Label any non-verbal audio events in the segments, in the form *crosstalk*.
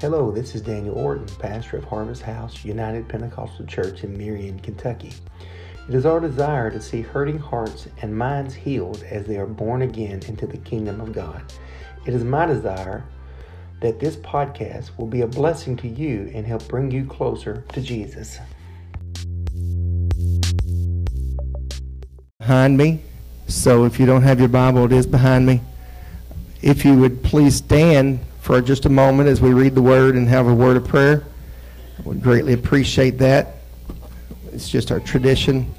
Hello, this is Daniel Orton, pastor of Harvest House United Pentecostal Church in Marion, Kentucky. It is our desire to see hurting hearts and minds healed as they are born again into the kingdom of God. It is my desire that this podcast will be a blessing to you and help bring you closer to Jesus. Behind me. So if you don't have your Bible, it is behind me. If you would please stand for just a moment as we read the word and have a word of prayer. I would greatly appreciate that. It's just our tradition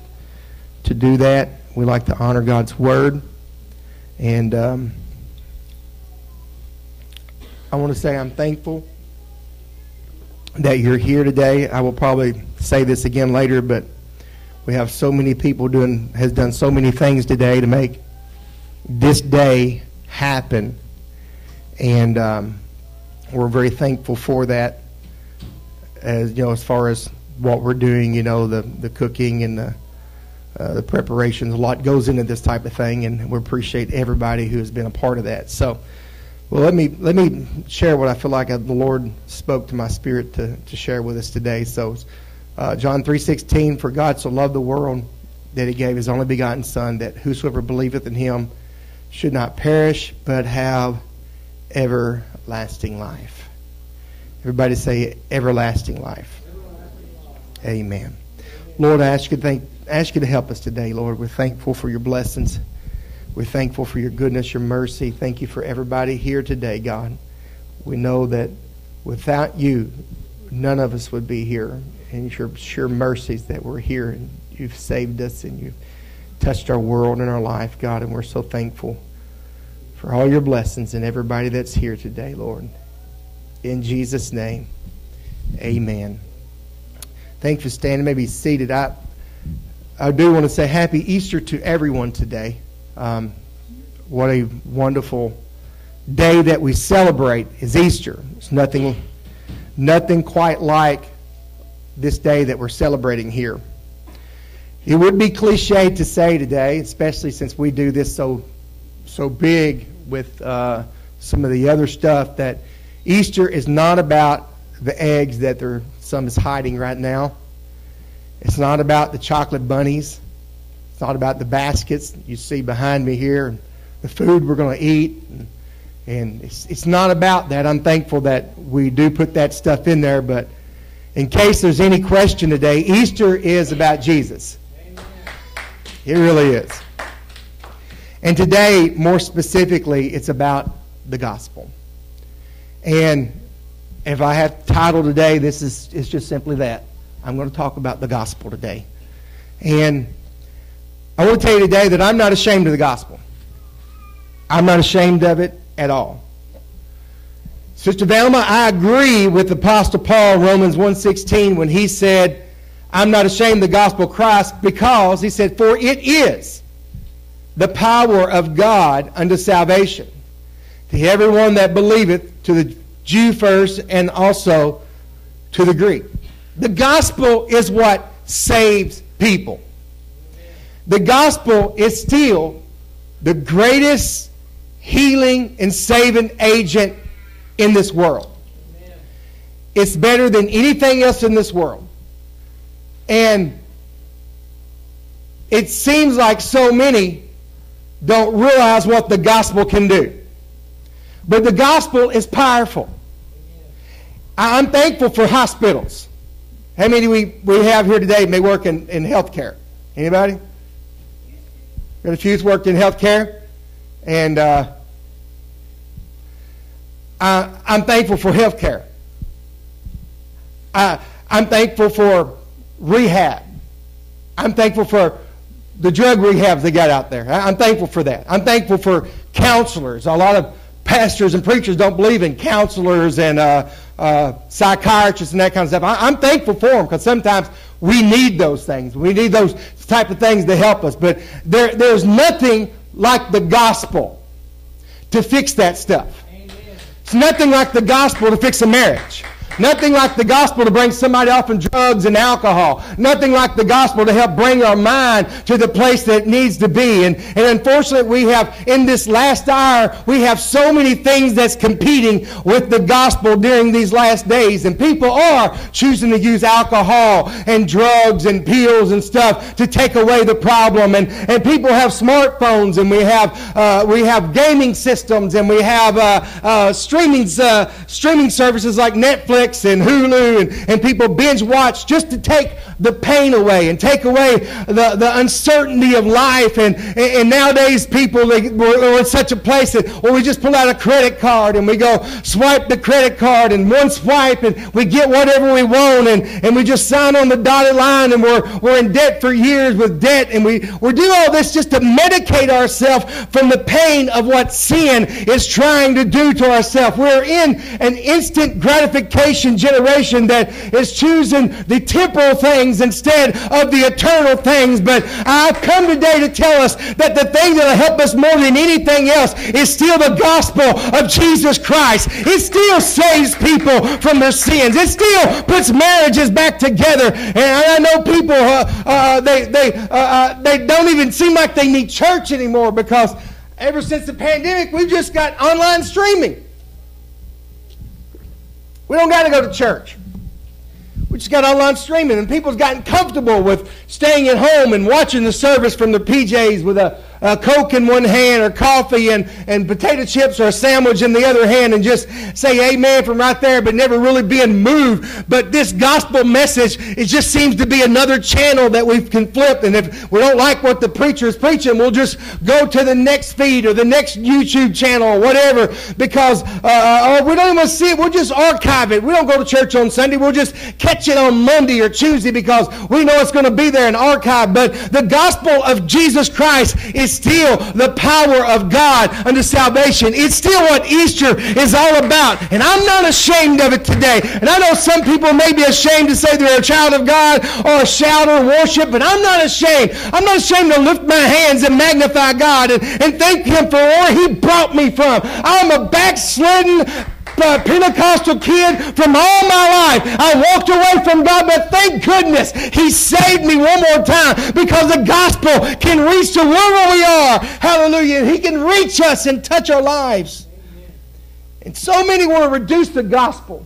to do that. We like to honor God's word. And um, I want to say I'm thankful that you're here today. I will probably say this again later, but we have so many people doing has done so many things today to make this day happen and um, we're very thankful for that. As you know, as far as what we're doing, you know, the the cooking and the uh, the preparations, a lot goes into this type of thing, and we appreciate everybody who has been a part of that. So, well, let me let me share what I feel like the Lord spoke to my spirit to to share with us today. So, uh, John three sixteen, for God so loved the world that He gave His only begotten Son, that whosoever believeth in Him should not perish but have everlasting life. Everybody say everlasting life. Amen. Lord, I ask you, to thank, ask you to help us today, Lord. We're thankful for your blessings. We're thankful for your goodness, your mercy. Thank you for everybody here today, God. We know that without you, none of us would be here. And your sure mercies that we're here and you've saved us and you've touched our world and our life, God, and we're so thankful for all your blessings and everybody that's here today, Lord. In Jesus' name, amen. Thanks for standing. Maybe seated. I, I do want to say Happy Easter to everyone today. Um, what a wonderful day that we celebrate is Easter. It's nothing, nothing quite like this day that we're celebrating here. It would be cliche to say today, especially since we do this so so big with uh, some of the other stuff that Easter is not about the eggs that there some is hiding right now. It's not about the chocolate bunnies. It's not about the baskets you see behind me here, the food we're going to eat. And, and it's, it's not about that. I'm thankful that we do put that stuff in there, but in case there's any question today, Easter is about Jesus. Amen. It really is. And today, more specifically, it's about the gospel. And if I have title today, this is it's just simply that. I'm going to talk about the gospel today. And I want to tell you today that I'm not ashamed of the gospel. I'm not ashamed of it at all. Sister Velma, I agree with Apostle Paul, Romans 1.16, when he said, I'm not ashamed of the gospel of Christ because, he said, for it is the power of God unto salvation to everyone that believeth, to the Jew first, and also to the Greek. The gospel is what saves people. The gospel is still the greatest healing and saving agent in this world. It's better than anything else in this world. And it seems like so many don't realize what the gospel can do. But the gospel is powerful. I'm thankful for hospitals. How many we, we have here today may work in, in healthcare? Anybody? Got a few worked in healthcare. And uh, I, I'm thankful for healthcare. I, I'm thankful for rehab. I'm thankful for the drug rehabs they got out there. I'm thankful for that. I'm thankful for counselors. A lot of pastors and preachers don't believe in counselors and uh, uh, psychiatrists and that kind of stuff. I, am thankful for them because sometimes we need those things. We need those type of things to help us. But there, there's nothing like the gospel to fix that stuff. Amen. It's nothing like the gospel to fix a marriage. Nothing like the gospel to bring somebody off from drugs and alcohol. Nothing like the gospel to help bring our mind to the place that it needs to be. And, and unfortunately, we have, in this last hour, we have so many things that's competing with the gospel during these last days. And people are choosing to use alcohol and drugs and pills and stuff to take away the problem. And, and people have smartphones and we have, uh, we have gaming systems and we have uh, uh, streaming, uh, streaming services like Netflix and Hulu and, and people binge watch just to take the pain away and take away the, the uncertainty of life. And, and nowadays people, they, we're in such a place that, well, we just pull out a credit card and we go swipe the credit card and one swipe and we get whatever we want and, and we just sign on the dotted line and we're, we're in debt for years with debt and we, we do all this just to medicate ourselves from the pain of what sin is trying to do to ourselves. We're in an instant gratification generation that is choosing the temporal things instead of the eternal things. But I've come today to tell us that the thing that'll help us more than anything else is still the gospel of Jesus Christ. It still saves people from their sins. It still puts marriages back together. And I know people, uh, uh, they, they, uh, uh they don't even seem like they need church anymore because ever since the pandemic, we've just got online streaming. We don't got to go to church. We just got online streaming, and people's gotten comfortable with staying at home and watching the service from their PJs with a a Coke in one hand or coffee and, and potato chips or a sandwich in the other hand and just say amen from right there, but never really being moved. But this gospel message, it just seems to be another channel that we can flip. And if we don't like what the preacher is preaching, we'll just go to the next feed or the next YouTube channel or whatever because uh, or we don't even see it. We'll just archive it. We don't go to church on Sunday. We'll just catch it on Monday or Tuesday because we know it's going to be there in archive. But the gospel of Jesus Christ is still the power of God unto salvation. It's still what Easter is all about. And I'm not ashamed of it today. And I know some people may be ashamed to say they're a child of God or a shout or worship, but I'm not ashamed. I'm not ashamed to lift my hands and magnify God and, and thank Him for where He brought me from. I'm a backslidden Pentecostal kid from all my life. I walked away from God, but thank goodness He saved me one more time because the gospel can reach to wherever we are. Hallelujah. He can reach us and touch our lives. And so many want to reduce the gospel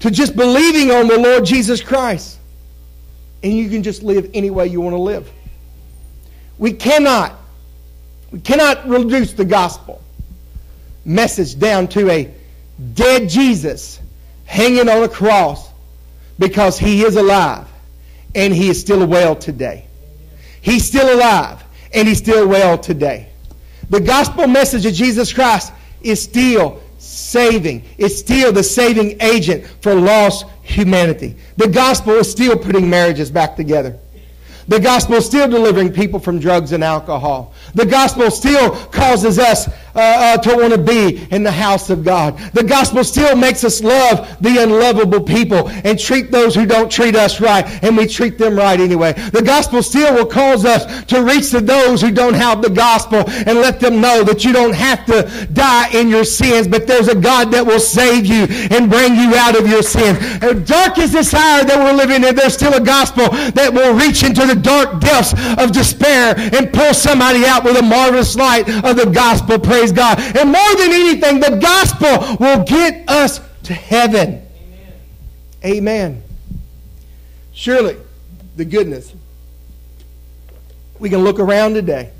to just believing on the Lord Jesus Christ. And you can just live any way you want to live. We cannot, we cannot reduce the gospel message down to a dead Jesus hanging on a cross because he is alive and he is still well today. He's still alive and he's still well today. The gospel message of Jesus Christ is still saving. It's still the saving agent for lost humanity. The gospel is still putting marriages back together. The gospel is still delivering people from drugs and alcohol. The gospel still causes us uh, uh, to want to be in the house of God. The gospel still makes us love the unlovable people and treat those who don't treat us right, and we treat them right anyway. The gospel still will cause us to reach to those who don't have the gospel and let them know that you don't have to die in your sins, but there's a God that will save you and bring you out of your sins. As dark as this hour that we're living in, there's still a gospel that will reach into the dark depths of despair and pull somebody out with a marvelous light of the gospel. Praise Praise God. And more than anything, the gospel will get us to heaven. Amen. Amen. Surely, the goodness. We can look around today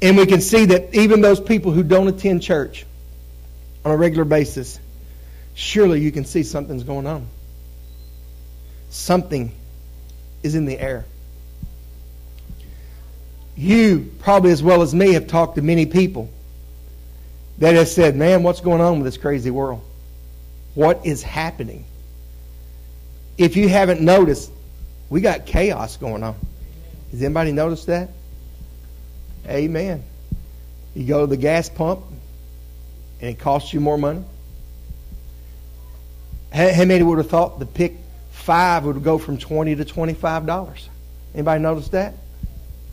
and we can see that even those people who don't attend church on a regular basis, surely you can see something's going on. Something is in the air. You, probably as well as me, have talked to many people that has said, man, what's going on with this crazy world? What is happening? If you haven't noticed, we got chaos going on. Has anybody noticed that? Amen. You go to the gas pump and it costs you more money. How many would have thought the pick five would go from twenty to twenty-five dollars? Anybody notice that?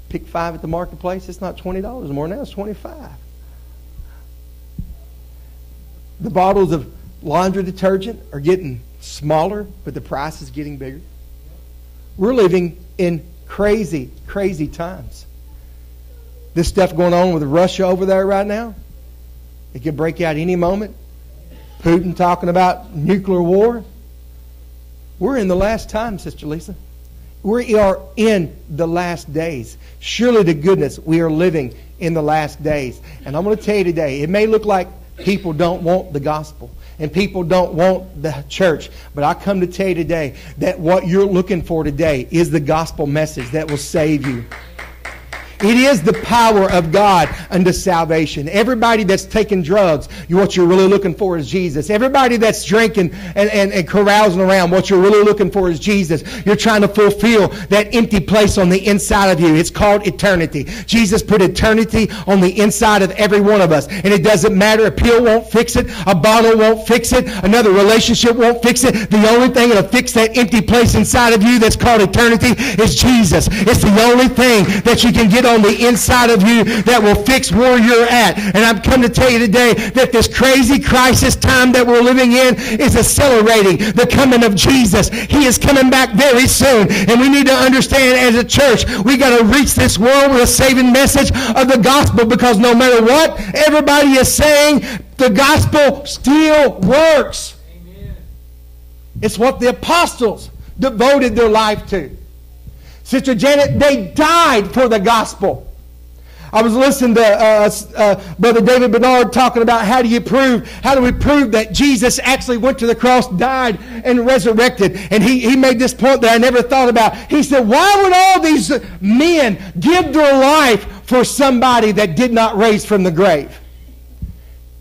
Pick five at the marketplace, it's not twenty dollars more now, it's twenty-five. The bottles of laundry detergent are getting smaller, but the price is getting bigger. We're living in crazy, crazy times. This stuff going on with Russia over there right now, it could break out any moment. Putin talking about nuclear war. We're in the last time, Sister Lisa. We are in the last days. Surely to goodness, we are living in the last days. And I'm going to tell you today, it may look like people don't want the gospel and people don't want the church. But I come to tell you today that what you're looking for today is the gospel message that will save you. It is the power of God unto salvation. Everybody that's taking drugs, what you're really looking for is Jesus. Everybody that's drinking and, and, and carousing around, what you're really looking for is Jesus. You're trying to fulfill that empty place on the inside of you. It's called eternity. Jesus put eternity on the inside of every one of us. And it doesn't matter. A pill won't fix it. A bottle won't fix it. Another relationship won't fix it. The only thing that'll fix that empty place inside of you that's called eternity is Jesus. It's the only thing that you can get on the inside of you that will fix where you're at. And I've come to tell you today that this crazy crisis time that we're living in is accelerating the coming of Jesus. He is coming back very soon. And we need to understand as a church, we got to reach this world with a saving message of the gospel because no matter what everybody is saying, the gospel still works. Amen. It's what the apostles devoted their life to. Sister Janet, they died for the gospel. I was listening to uh, uh, Brother David Bernard talking about how do you prove, how do we prove that Jesus actually went to the cross, died, and resurrected. And he, he made this point that I never thought about. He said, why would all these men give their life for somebody that did not raise from the grave?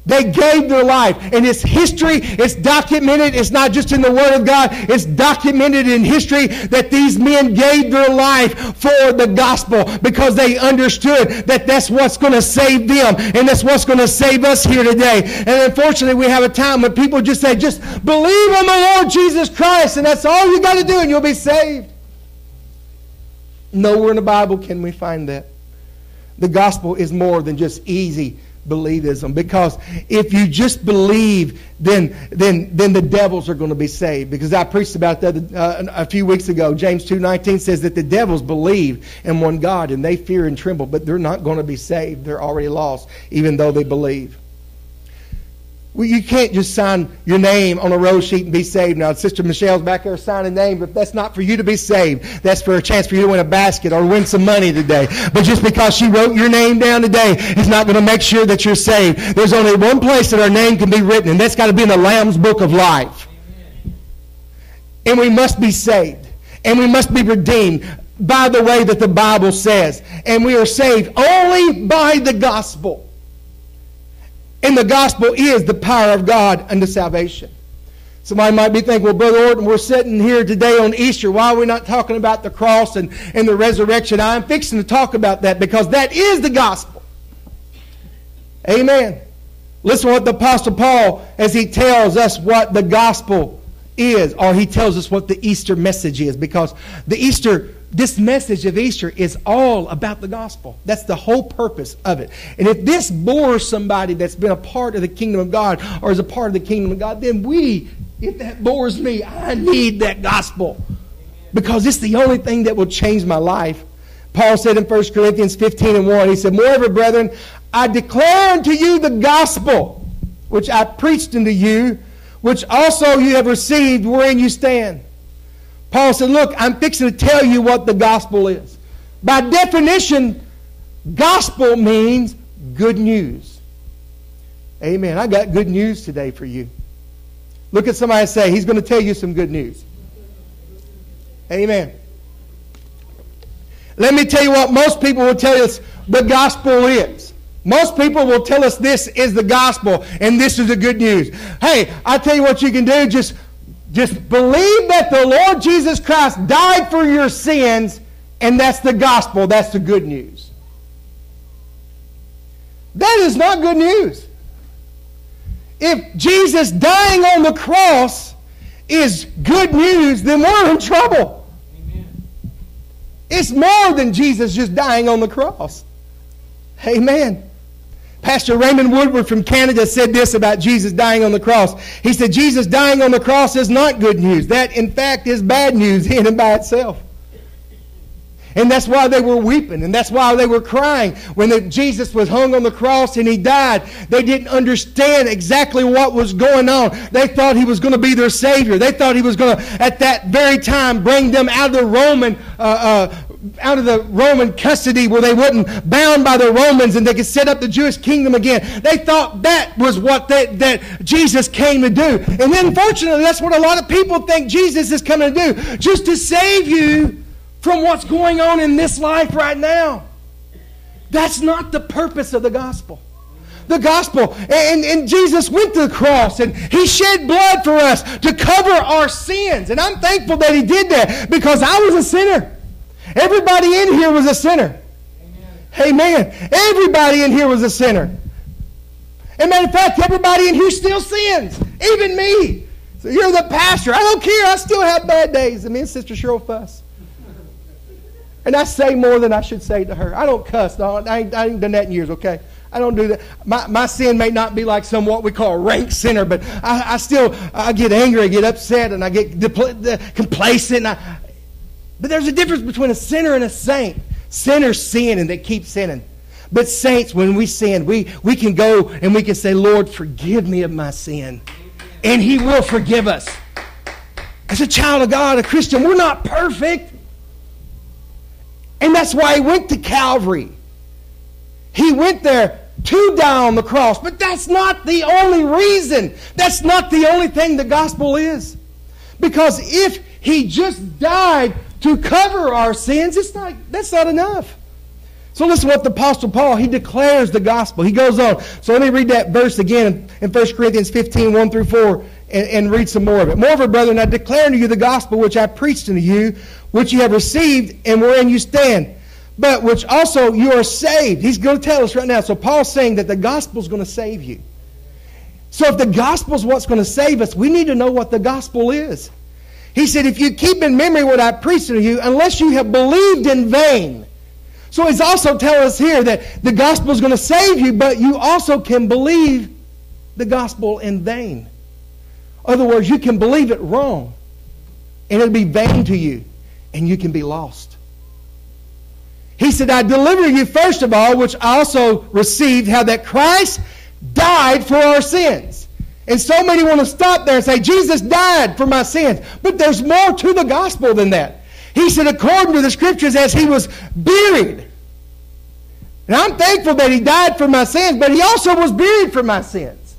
They gave their life. And it's history, it's documented. It's not just in the Word of God, it's documented in history that these men gave their life for the gospel because they understood that that's what's going to save them and that's what's going to save us here today. And unfortunately, we have a time when people just say, just believe on the Lord Jesus Christ, and that's all you got to do, and you'll be saved. Nowhere in the Bible can we find that. The gospel is more than just easy believism because if you just believe then then then the devils are going to be saved. Because i preached about that uh, a few weeks ago. James 2.19 says that the devils believe in one god and they fear and tremble but they're not going to be saved. They're already lost even though they believe you can't just sign your name on a roll sheet and be saved. Now, Sister Michelle's back there signing a name, but that's not for you to be saved. That's for a chance for you to win a basket or win some money today. But just because she wrote your name down today is not going to make sure that you're saved. There's only one place that our name can be written, and that's got to be in the Lamb's Book of Life. And we must be saved. And we must be redeemed by the way that the Bible says. And we are saved only by the gospel. And the gospel is the power of God unto salvation. Somebody might be thinking, well, Brother Orton, we're sitting here today on Easter. Why are we not talking about the cross and, and the resurrection? I'm fixing to talk about that because that is the gospel. Amen. Listen what the Apostle Paul, as he tells us what the gospel is, or he tells us what the Easter message is, because the Easter this message of Easter is all about the gospel. That's the whole purpose of it. And if this bores somebody that's been a part of the kingdom of God or is a part of the kingdom of God, then we, if that bores me, I need that gospel. Because it's the only thing that will change my life. Paul said in 1 Corinthians 15 and 1, he said, Moreover, brethren, I declare unto you the gospel which I preached unto you, which also you have received, wherein you stand Paul said, Look, I'm fixing to tell you what the gospel is. By definition, gospel means good news. Amen. I got good news today for you. Look at somebody say, He's going to tell you some good news. Amen. Let me tell you what most people will tell us the gospel is. Most people will tell us this is the gospel and this is the good news. Hey, I tell you what you can do. Just just believe that the Lord Jesus Christ died for your sins, and that's the gospel. That's the good news. That is not good news. If Jesus dying on the cross is good news, then we're in trouble. Amen. It's more than Jesus just dying on the cross. Amen. Pastor Raymond Woodward from Canada said this about Jesus dying on the cross. He said, Jesus dying on the cross is not good news. That, in fact, is bad news *laughs* in and by itself. And that's why they were weeping, and that's why they were crying. When the, Jesus was hung on the cross and he died, they didn't understand exactly what was going on. They thought he was going to be their Savior. They thought he was going to, at that very time, bring them out of the Roman uh, uh, out of the Roman custody where they wasn't bound by the Romans and they could set up the Jewish kingdom again. They thought that was what they, that Jesus came to do. And unfortunately, that's what a lot of people think Jesus is coming to do, just to save you from what's going on in this life right now. That's not the purpose of the gospel the gospel. And, and Jesus went to the cross and he shed blood for us to cover our sins. And I'm thankful that he did that because I was a sinner. Everybody in here was a sinner. Amen. Amen. Everybody in here was a sinner. And matter of fact, everybody in here still sins, even me. So you're the pastor. I don't care. I still have bad days. And me and Sister Cheryl fuss. And I say more than I should say to her. I don't cuss. No, I, ain't, I ain't done that in years, okay? I don't do that. My, my sin may not be like some what we call rank sinner, but I, I still I get angry, I get upset, and I get depl- uh, complacent. And I, but there's a difference between a sinner and a saint. Sinners sin and they keep sinning. But saints, when we sin, we, we can go and we can say, Lord, forgive me of my sin. And He will forgive us. As a child of God, a Christian, we're not perfect. And that's why He went to Calvary. He went there to die on the cross. But that's not the only reason. That's not the only thing the gospel is. Because if He just died to cover our sins, it's not, that's not enough. So listen what the Apostle Paul, he declares the gospel. He goes on. So let me read that verse again in 1 Corinthians 15, 1 through 4, and, and read some more of it. Moreover, brethren, I declare unto you the gospel which I preached unto you, which you have received, and wherein you stand, but which also you are saved. He's going to tell us right now. So Paul's saying that the gospel is going to save you. So if the gospel is what's going to save us, we need to know what the gospel is. He said, If you keep in memory what I preached to you, unless you have believed in vain. So he's also telling us here that the gospel is going to save you, but you also can believe the gospel in vain. In other words, you can believe it wrong, and it'll be vain to you, and you can be lost. He said, I deliver you first of all, which I also received, how that Christ died for our sins. And so many want to stop there and say, Jesus died for my sins. But there's more to the gospel than that. He said, according to the scriptures, as he was buried. And I'm thankful that he died for my sins, but he also was buried for my sins.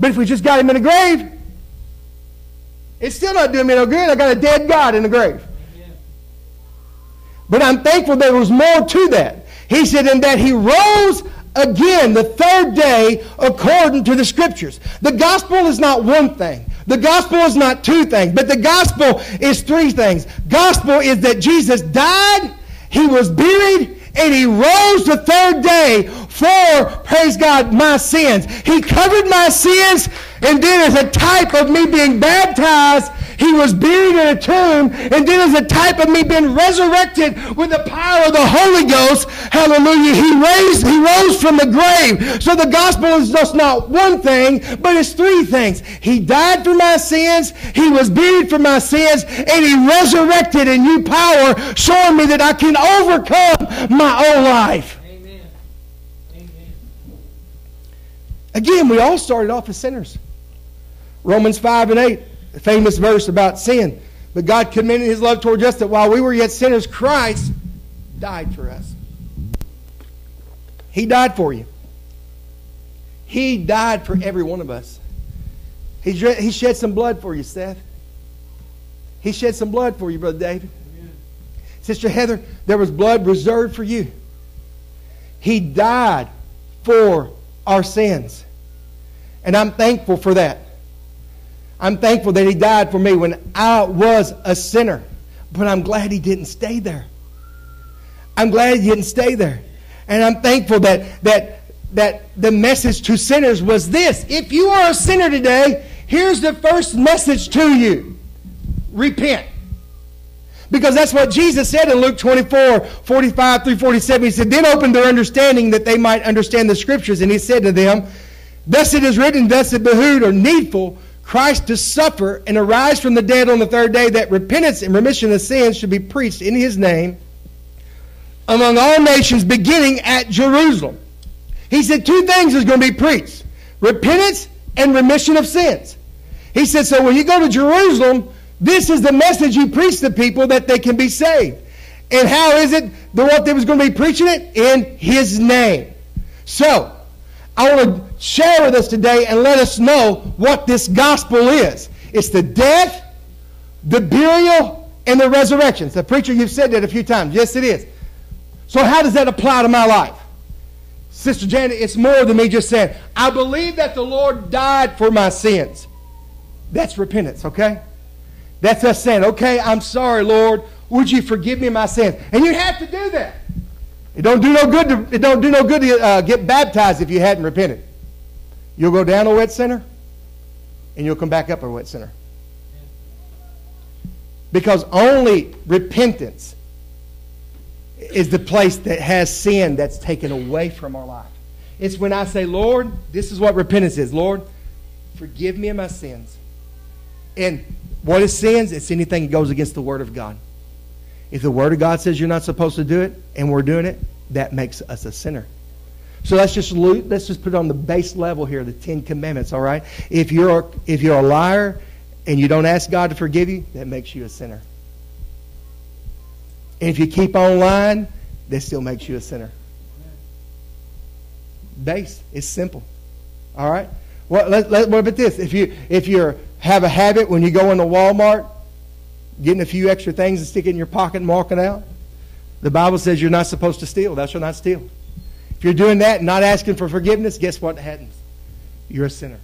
But if we just got him in a grave, it's still not doing me no good. I got a dead God in the grave. But I'm thankful there was more to that. He said, in that he rose again the third day according to the scriptures. The gospel is not one thing. The gospel is not two things, but the gospel is three things. Gospel is that Jesus died, he was buried, and he rose the third day for, praise God, my sins. He covered my sins, and then as a type of me being baptized, he was buried in a tomb, and then as a type of me being resurrected with the power of the Holy Ghost, hallelujah, he raised, he rose from the grave. So the gospel is just not one thing, but it's three things. He died for my sins, he was buried for my sins, and he resurrected in new power, showing me that I can overcome my own life. Amen. Amen. Again, we all started off as sinners. Romans 5 and 8 the famous verse about sin. But God commended his love towards us that while we were yet sinners, Christ died for us. He died for you. He died for every one of us. He, he shed some blood for you, Seth. He shed some blood for you, Brother David. Amen. Sister Heather, there was blood reserved for you. He died for our sins. And I'm thankful for that. I'm thankful that He died for me when I was a sinner. But I'm glad He didn't stay there. I'm glad He didn't stay there. And I'm thankful that, that, that the message to sinners was this. If you are a sinner today, here's the first message to you repent. Because that's what Jesus said in Luke 24, 45 through 47. He said, Then opened their understanding that they might understand the scriptures. And he said to them, Thus it is written, thus it behooved or needful Christ to suffer and arise from the dead on the third day, that repentance and remission of sins should be preached in his name among all nations, beginning at Jerusalem. He said two things is going to be preached repentance and remission of sins. He said, so when you go to Jerusalem, this is the message you preach to people that they can be saved. And how is it the what they was going to be preaching it? In his name. So, I want to share with us today and let us know what this gospel is. It's the death, the burial, and the resurrection. The preacher, you've said that a few times. Yes, it is. So, how does that apply to my life? Sister Janet, it's more than me just saying, I believe that the Lord died for my sins. That's repentance, okay? That's us saying, okay, I'm sorry, Lord. Would you forgive me my sins? And you have to do that. It don't do no good to, it don't do no good to uh, get baptized if you hadn't repented. You'll go down a wet center, and you'll come back up a wet center. Because only repentance is the place that has sin that's taken away from our life. It's when I say, Lord, this is what repentance is. Lord, forgive me of my sins. And what is sins? It's anything that goes against the Word of God. If the Word of God says you're not supposed to do it and we're doing it, that makes us a sinner. So let's just let's just put it on the base level here, the Ten Commandments. All right. If you're if you're a liar and you don't ask God to forgive you, that makes you a sinner. And if you keep on lying, that still makes you a sinner. Base. It's simple. All right. Well, let, let, what about this? If you if you have a habit when you go into Walmart, getting a few extra things and stick it in your pocket and walking out, the Bible says you're not supposed to steal. Thou shalt not steal. If you're doing that and not asking for forgiveness, guess what happens? You're a sinner.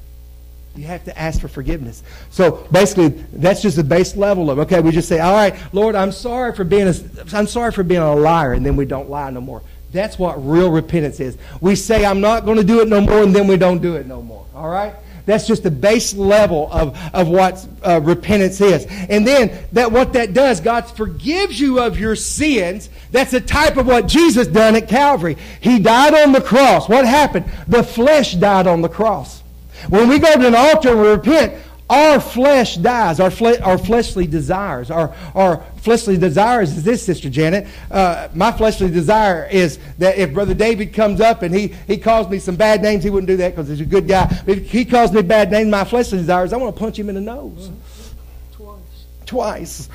You have to ask for forgiveness. So basically, that's just the base level of okay. We just say, "All right, Lord, I'm sorry for being a, I'm sorry for being a liar," and then we don't lie no more. That's what real repentance is. We say, "I'm not going to do it no more," and then we don't do it no more. All right. That's just the base level of, of what uh, repentance is. And then that what that does, God forgives you of your sins. That's a type of what Jesus done at Calvary. He died on the cross. What happened? The flesh died on the cross. When we go to an altar and we repent, our flesh dies, our, fle- our fleshly desires. Our, our fleshly desires is this, Sister Janet. Uh, my fleshly desire is that if Brother David comes up and he, he calls me some bad names, he wouldn't do that because he's a good guy. But if he calls me bad names, my fleshly desires, I want to punch him in the nose. Twice. Twice.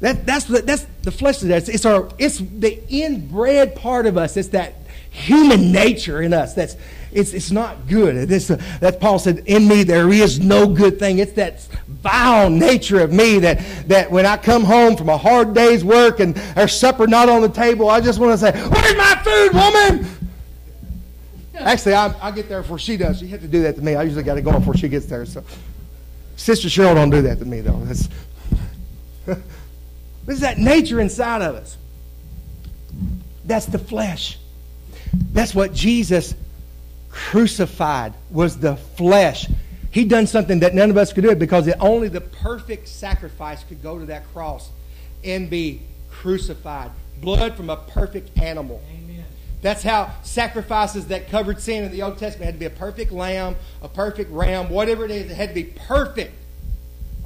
That, that's, the, that's the fleshly desires. It's, our, it's the inbred part of us. It's that human nature in us that's it's, it's not good. It's, uh, that Paul said, in me there is no good thing. It's that vile nature of me that, that when I come home from a hard day's work and there's supper not on the table, I just want to say, where's my food, woman? *laughs* Actually, I, I get there before she does. She had to do that to me. I usually got to go before she gets there. So, Sister Cheryl don't do that to me, though. That's, *laughs* this is that nature inside of us. That's the flesh. That's what Jesus crucified was the flesh. He done something that none of us could do because only the perfect sacrifice could go to that cross and be crucified. Blood from a perfect animal. Amen. That's how sacrifices that covered sin in the Old Testament had to be a perfect lamb, a perfect ram, whatever it is, it had to be perfect.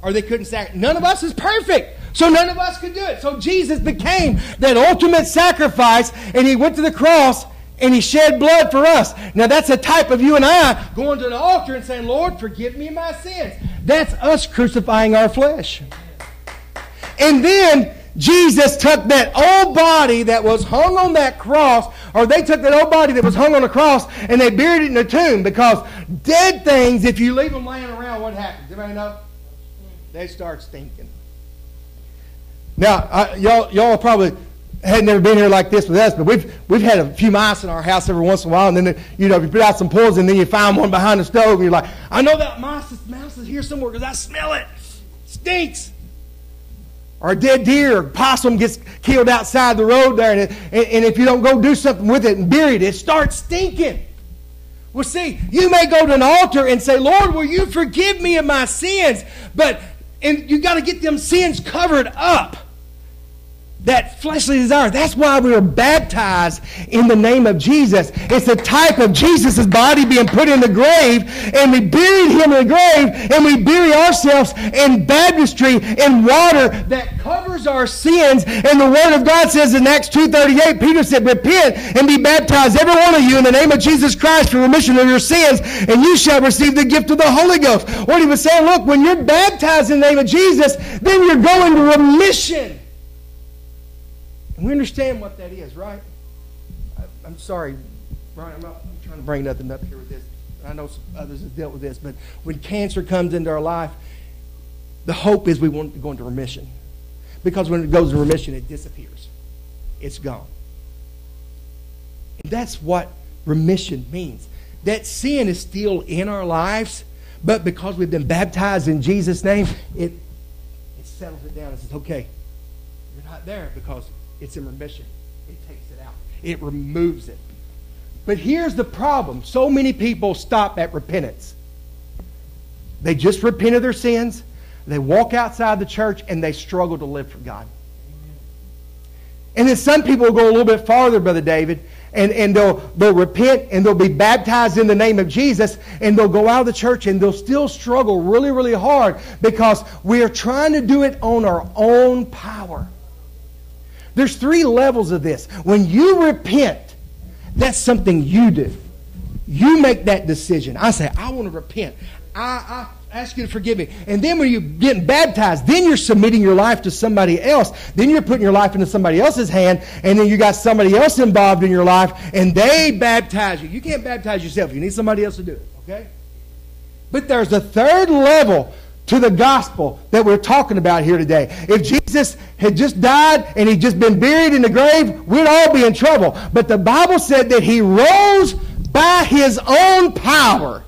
Or they couldn't sacrifice. None of us is perfect. So none of us could do it. So Jesus became that ultimate sacrifice and he went to the cross and he shed blood for us. Now that's a type of you and I going to the altar and saying, Lord, forgive me my sins. That's us crucifying our flesh. And then Jesus took that old body that was hung on that cross, or they took that old body that was hung on the cross and they buried it in a tomb because dead things, if you leave them laying around, what happens? Anybody know? They start stinking. Now, I, y'all, y'all probably had never been here like this with us, but we've we've had a few mice in our house every once in a while, and then you know you put out some poison, and then you find one behind the stove, and you're like, I know that mouse is, mouse is here somewhere because I smell it. Stinks. Or a dead deer or possum gets killed outside the road there, and, it, and, and if you don't go do something with it and bury it, it starts stinking. Well, see, you may go to an altar and say, Lord, will you forgive me of my sins? But And you got to get them sins covered up that fleshly desire. That's why we are baptized in the name of Jesus. It's a type of Jesus' body being put in the grave, and we buried him in the grave, and we bury ourselves in baptistry in water that covers our sins. And the Word of God says in Acts 2.38, Peter said, Repent and be baptized, every one of you, in the name of Jesus Christ for remission of your sins, and you shall receive the gift of the Holy Ghost. What he was saying, look, when you're baptized in the name of Jesus, then you're going to remission. And we understand what that is, right? I, am sorry, Brian, I'm not trying to bring nothing up here with this. I know others have dealt with this, but when cancer comes into our life, the hope is we want to go into remission. Because when it goes into remission, it disappears. It's gone. And that's what remission means. That sin is still in our lives, but because we've been baptized in Jesus' name, it, it settles it down and says, okay, you're not there because it's in remission. It takes it out, it removes it. But here's the problem so many people stop at repentance. They just repent of their sins, they walk outside the church, and they struggle to live for God. And then some people will go a little bit farther, Brother David, and, and they'll, they'll repent and they'll be baptized in the name of Jesus, and they'll go out of the church and they'll still struggle really, really hard because we are trying to do it on our own power. There's three levels of this. When you repent, that's something you do. You make that decision. I say, I want to repent. I, I ask you to forgive me. And then when you're getting baptized, then you're submitting your life to somebody else. Then you're putting your life into somebody else's hand, and then you got somebody else involved in your life, and they baptize you. You can't baptize yourself. You need somebody else to do it, okay? But there's a third level to the gospel that we're talking about here today. If Jesus had just died and he'd just been buried in the grave, we'd all be in trouble. But the Bible said that he rose by his own power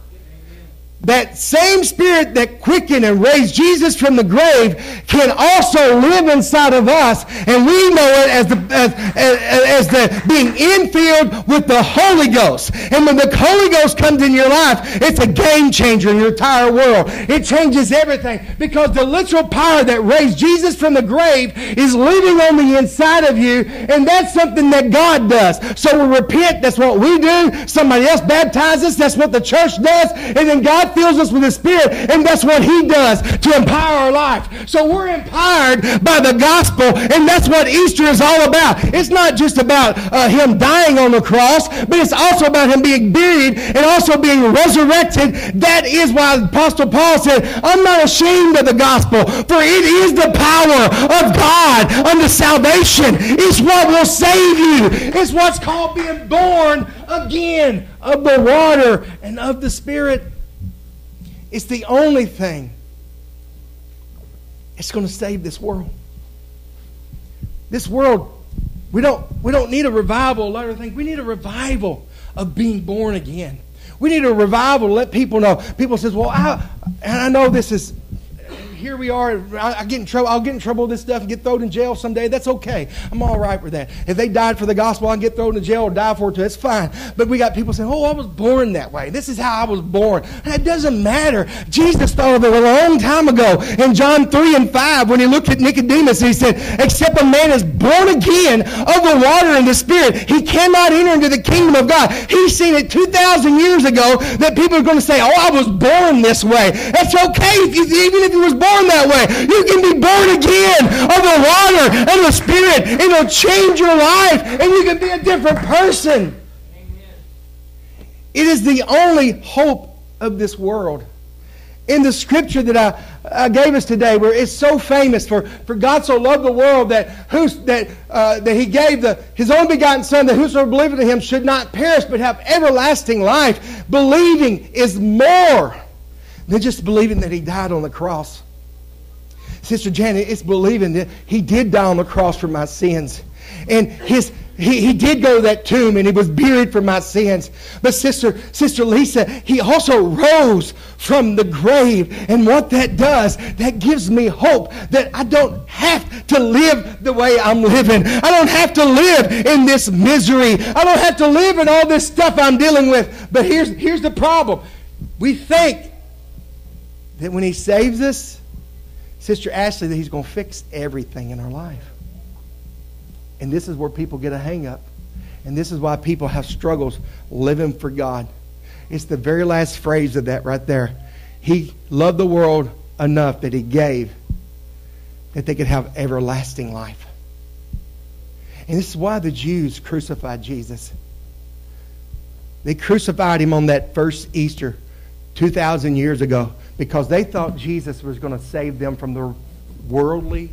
that same spirit that quickened and raised Jesus from the grave can also live inside of us. And we know it as the, as, as, as, the being infilled with the Holy Ghost. And when the Holy Ghost comes in your life, it's a game changer in your entire world. It changes everything because the literal power that raised Jesus from the grave is living on the inside of you. And that's something that God does. So we repent. That's what we do. Somebody else baptizes. That's what the church does. And then God fills us with the Spirit, and that's what He does to empower our life. So we're empowered by the gospel, and that's what Easter is all about. It's not just about uh, Him dying on the cross, but it's also about Him being buried and also being resurrected. That is why Apostle Paul said, I'm not ashamed of the gospel, for it is the power of God unto salvation. It's what will save you. It's what's called being born again of the water and of the Spirit. It's the only thing that's going to save this world. This world, we don't, we don't need a revival, of things. We need a revival of being born again. We need a revival to let people know. People says, well, I, and I know this is here we are. I, I, get in trouble. I'll get in trouble with this stuff and get thrown in jail someday. That's okay. I'm all right with that. If they died for the gospel, I can get thrown in jail or die for it too. That's fine. But we got people saying, "Oh, I was born that way. This is how I was born." That doesn't matter. Jesus thought of it a long time ago in John three and five when he looked at Nicodemus. He said, "Except a man is born again of the water and the Spirit, he cannot enter into the kingdom of God." He's seen it two thousand years ago that people are going to say, "Oh, I was born this way." That's okay if you, even if you was born born that way. You can be born again of the water and the Spirit. and It'll change your life and you can be a different person. Amen. It is the only hope of this world. In the scripture that I, I gave us today, where it's so famous for, for God so loved the world that, who's, that, uh, that he gave the, his own begotten Son, that whosoever believeth in him should not perish but have everlasting life. Believing is more than just believing that he died on the cross. Sister Janet, it's believing that he did die on the cross for my sins. And his he, he did go to that tomb and he was buried for my sins. But sister, sister Lisa, he also rose from the grave. And what that does, that gives me hope that I don't have to live the way I'm living. I don't have to live in this misery. I don't have to live in all this stuff I'm dealing with. But here's, here's the problem. We think that when he saves us, Sister Ashley that He's going to fix everything in our life. And this is where people get a hang up. And this is why people have struggles living for God. It's the very last phrase of that right there. He loved the world enough that He gave that they could have everlasting life. And this is why the Jews crucified Jesus. They crucified him on that first Easter 2,000 years ago because they thought Jesus was going to save them from the worldly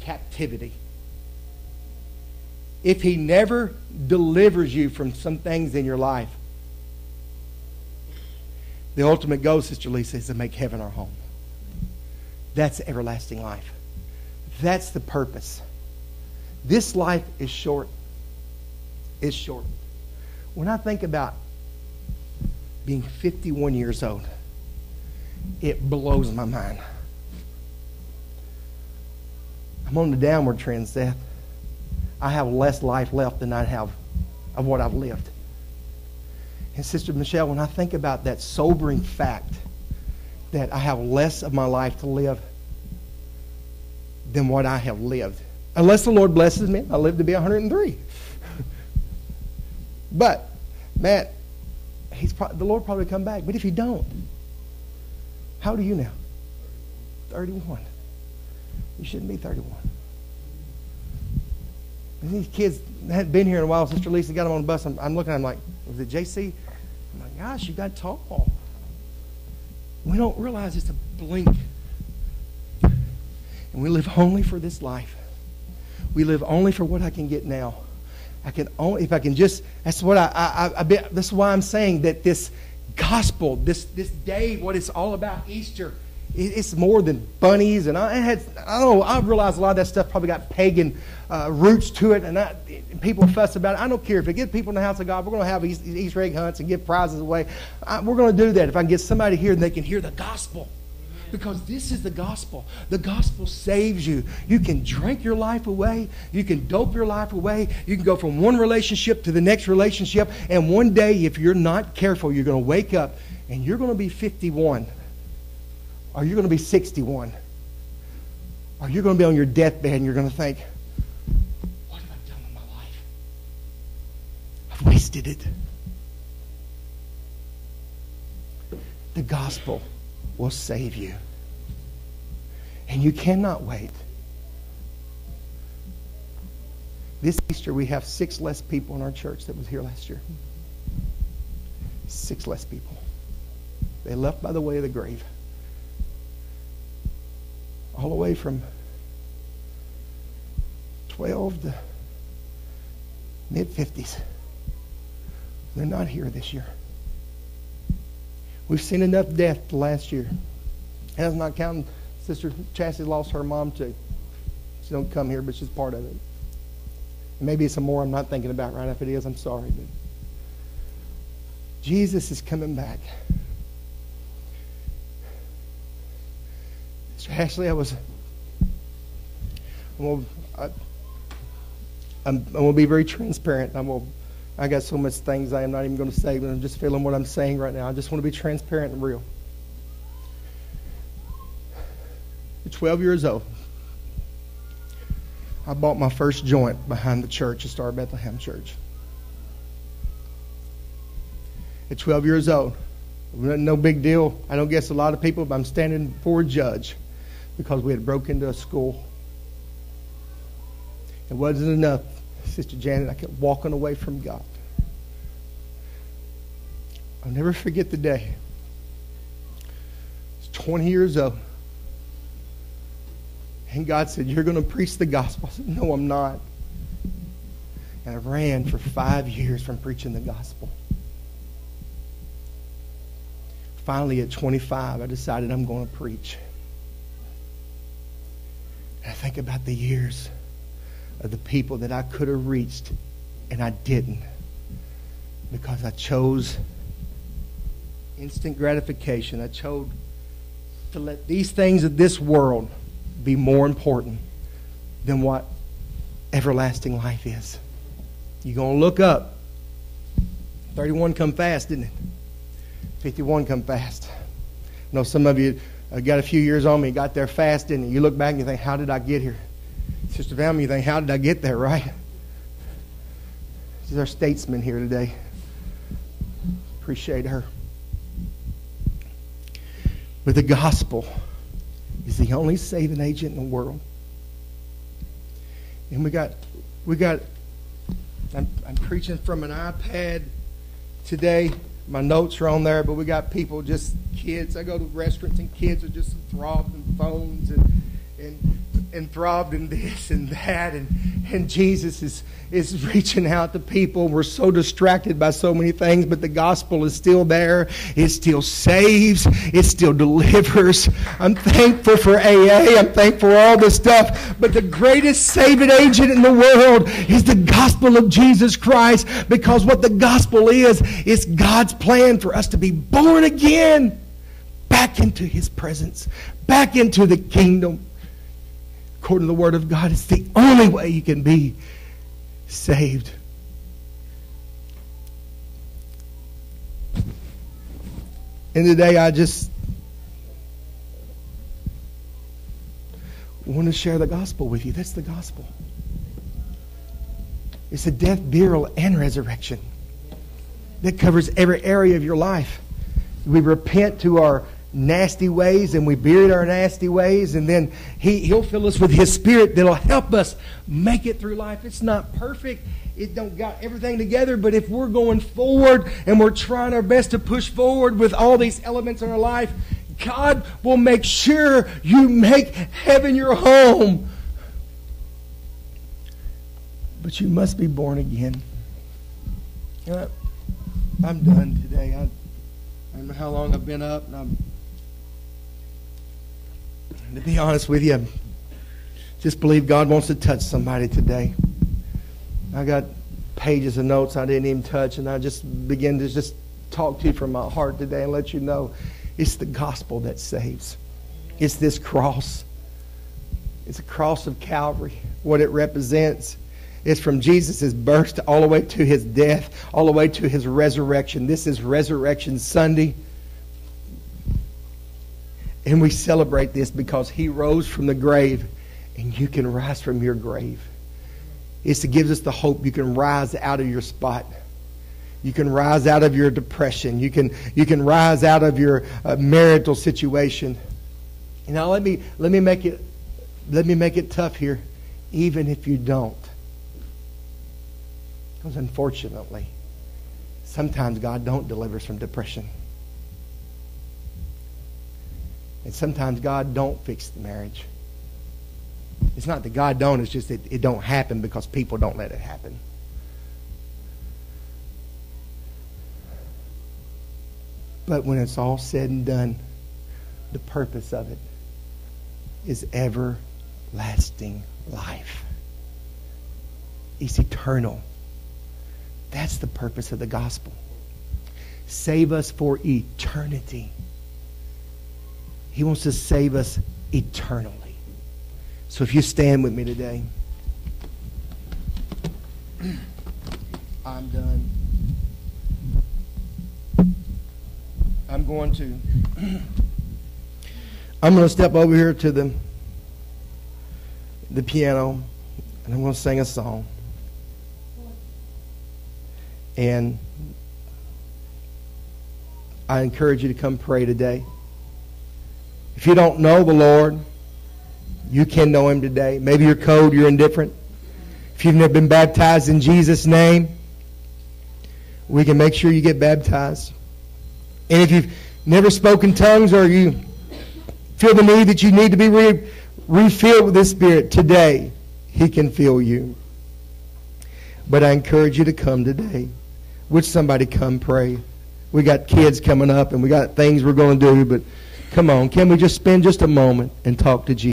captivity. If he never delivers you from some things in your life, the ultimate goal, Sister Lisa, is to make heaven our home. That's everlasting life. That's the purpose. This life is short. It's short. When I think about being 51 years old, it blows my mind. I'm on the downward trend, Seth. I have less life left than I have of what I've lived. And Sister Michelle, when I think about that sobering fact that I have less of my life to live than what I have lived, unless the Lord blesses me, I live to be 103. *laughs* but, Matt, he's pro- the Lord probably come back. But if he don't, how old are you now? 31. You shouldn't be 31. And these kids hadn't been here in a while. Sister Lisa got them on the bus. I'm, I'm looking at them like, was it JC? I'm like, gosh, you got tall. We don't realize it's a blink. And we live only for this life. We live only for what I can get now. I can only, if I can just, that's what I, I, I, I that's why I'm saying that this gospel, this, this day, what it's all about, Easter, it's more than bunnies. And I had, I don't know, I realized a lot of that stuff probably got pagan uh, roots to it. And, I, people fuss about it. I don't care. If it gets people in the house of God, we're going to have Easter egg hunts and give prizes away. I, we're going to do that if I can get somebody here and they can hear the gospel because this is the gospel. The gospel saves you. You can drink your life away. You can dope your life away. You can go from one relationship to the next relationship. And one day, if you're not careful, you're going to wake up and you're going to be 51. Or you're going to be 61. Or you're going to be on your deathbed and you're going to think, what have I done with my life? I've wasted it. The gospel will save you. And you cannot wait. This Easter, we have six less people in our church that was here last year. Six less people. They left by the way of the grave. All the way from 12 to mid 50s. They're not here this year. We've seen enough death last year. And that's not counting Sister Chassie lost her mom too. She don't come here, but she's part of it. And maybe it's some more I'm not thinking about right. now. If it is, I'm sorry. But Jesus is coming back. Sister Ashley, I was. I'm I, I'm, I'm gonna be very transparent. I'm gonna I got so much things I am not even going to say, but I'm just feeling what I'm saying right now. I just want to be transparent and real. At 12 years old, I bought my first joint behind the church, the Star Bethlehem Church. At 12 years old, no big deal. I don't guess a lot of people, but I'm standing before a judge because we had broke into a school. It wasn't enough Sister Janet, I kept walking away from God. I'll never forget the day. I was 20 years old. And God said, You're going to preach the gospel. I said, No, I'm not. And I ran for five years from preaching the gospel. Finally, at 25, I decided I'm going to preach. And I think about the years of the people that I could have reached, and I didn't because I chose instant gratification. I chose to let these things of this world be more important than what everlasting life is. You're going to look up. 31 come fast, didn't it? 51 come fast. I know some of you uh, got a few years on me, got there fast, didn't and you look back and you think, how did I get here? Sister Velma, you think, how did I get there, right? She's our statesman here today. Appreciate her. But the gospel is the only saving agent in the world. And we got, we got, I'm, I'm preaching from an iPad today. My notes are on there, but we got people, just kids. I go to restaurants and kids are just enthralled in phones and, and enthralled in this and that and, and jesus is, is reaching out to people. We're so distracted by so many things but the gospel is still there. It still saves. It still delivers. I'm thankful for aa i'm thankful for all this stuff. But the greatest saving agent in the world is the gospel of jesus christ because what the gospel is is god's plan for us to be born again back into his presence back into the kingdom according to the Word of God. It's the only way you can be saved. And today I just want to share the gospel with you. That's the gospel. It's a death, burial, and resurrection that covers every area of your life. We repent to our nasty ways and we buried our nasty ways and then he, he'll fill us with his spirit that'll help us make it through life. It's not perfect. It don't got everything together but if we're going forward and we're trying our best to push forward with all these elements in our life god will make sure you make heaven your home. But you must be born again. You know, i'm done today. I, I don't know how long I've been up, and I'm to be honest with you, just believe God wants to touch somebody today. I got pages of notes I didn't even touch, and I just begin to just talk to you from my heart today and let you know it's the gospel that saves. It's this cross. It's a cross of Calvary, what it represents. It's from Jesus' birth all the way to his death, all the way to his resurrection. This is Resurrection Sunday. And we celebrate this because he rose from the grave and you can rise from your grave. It's, It gives us the hope you can rise out of your spot. You can rise out of your depression. You can, you can rise out of your uh, marital situation. Know, let me, let, me make it, let me make it tough here, even if you don't. Because unfortunately, sometimes God don't deliver us from depression. And sometimes God don't fix the marriage. It's not that God don't, it's just that it don't happen because people don't let it happen. But when it's all said and done, the purpose of it is everlasting life. It's eternal. That's the purpose of the gospel. Save us for eternity. He wants to save us eternally. So if you stand with me today, I'm done. I'm going to *clears throat* I'm going to step over here to the the piano and I'm going to sing a song. And I encourage you to come pray today. If you don't know the Lord, you can know him today. Maybe you're cold, you're indifferent. If you've never been baptized in Jesus' name, we can make sure you get baptized. And if you've never spoken tongues or you feel the need that you need to be re- refilled with the Spirit today, He can fill you. But I encourage you to come today. Would somebody come pray? We got kids coming up and we got things we're going to do, but Come on, can we just spend just a moment and talk to Jesus?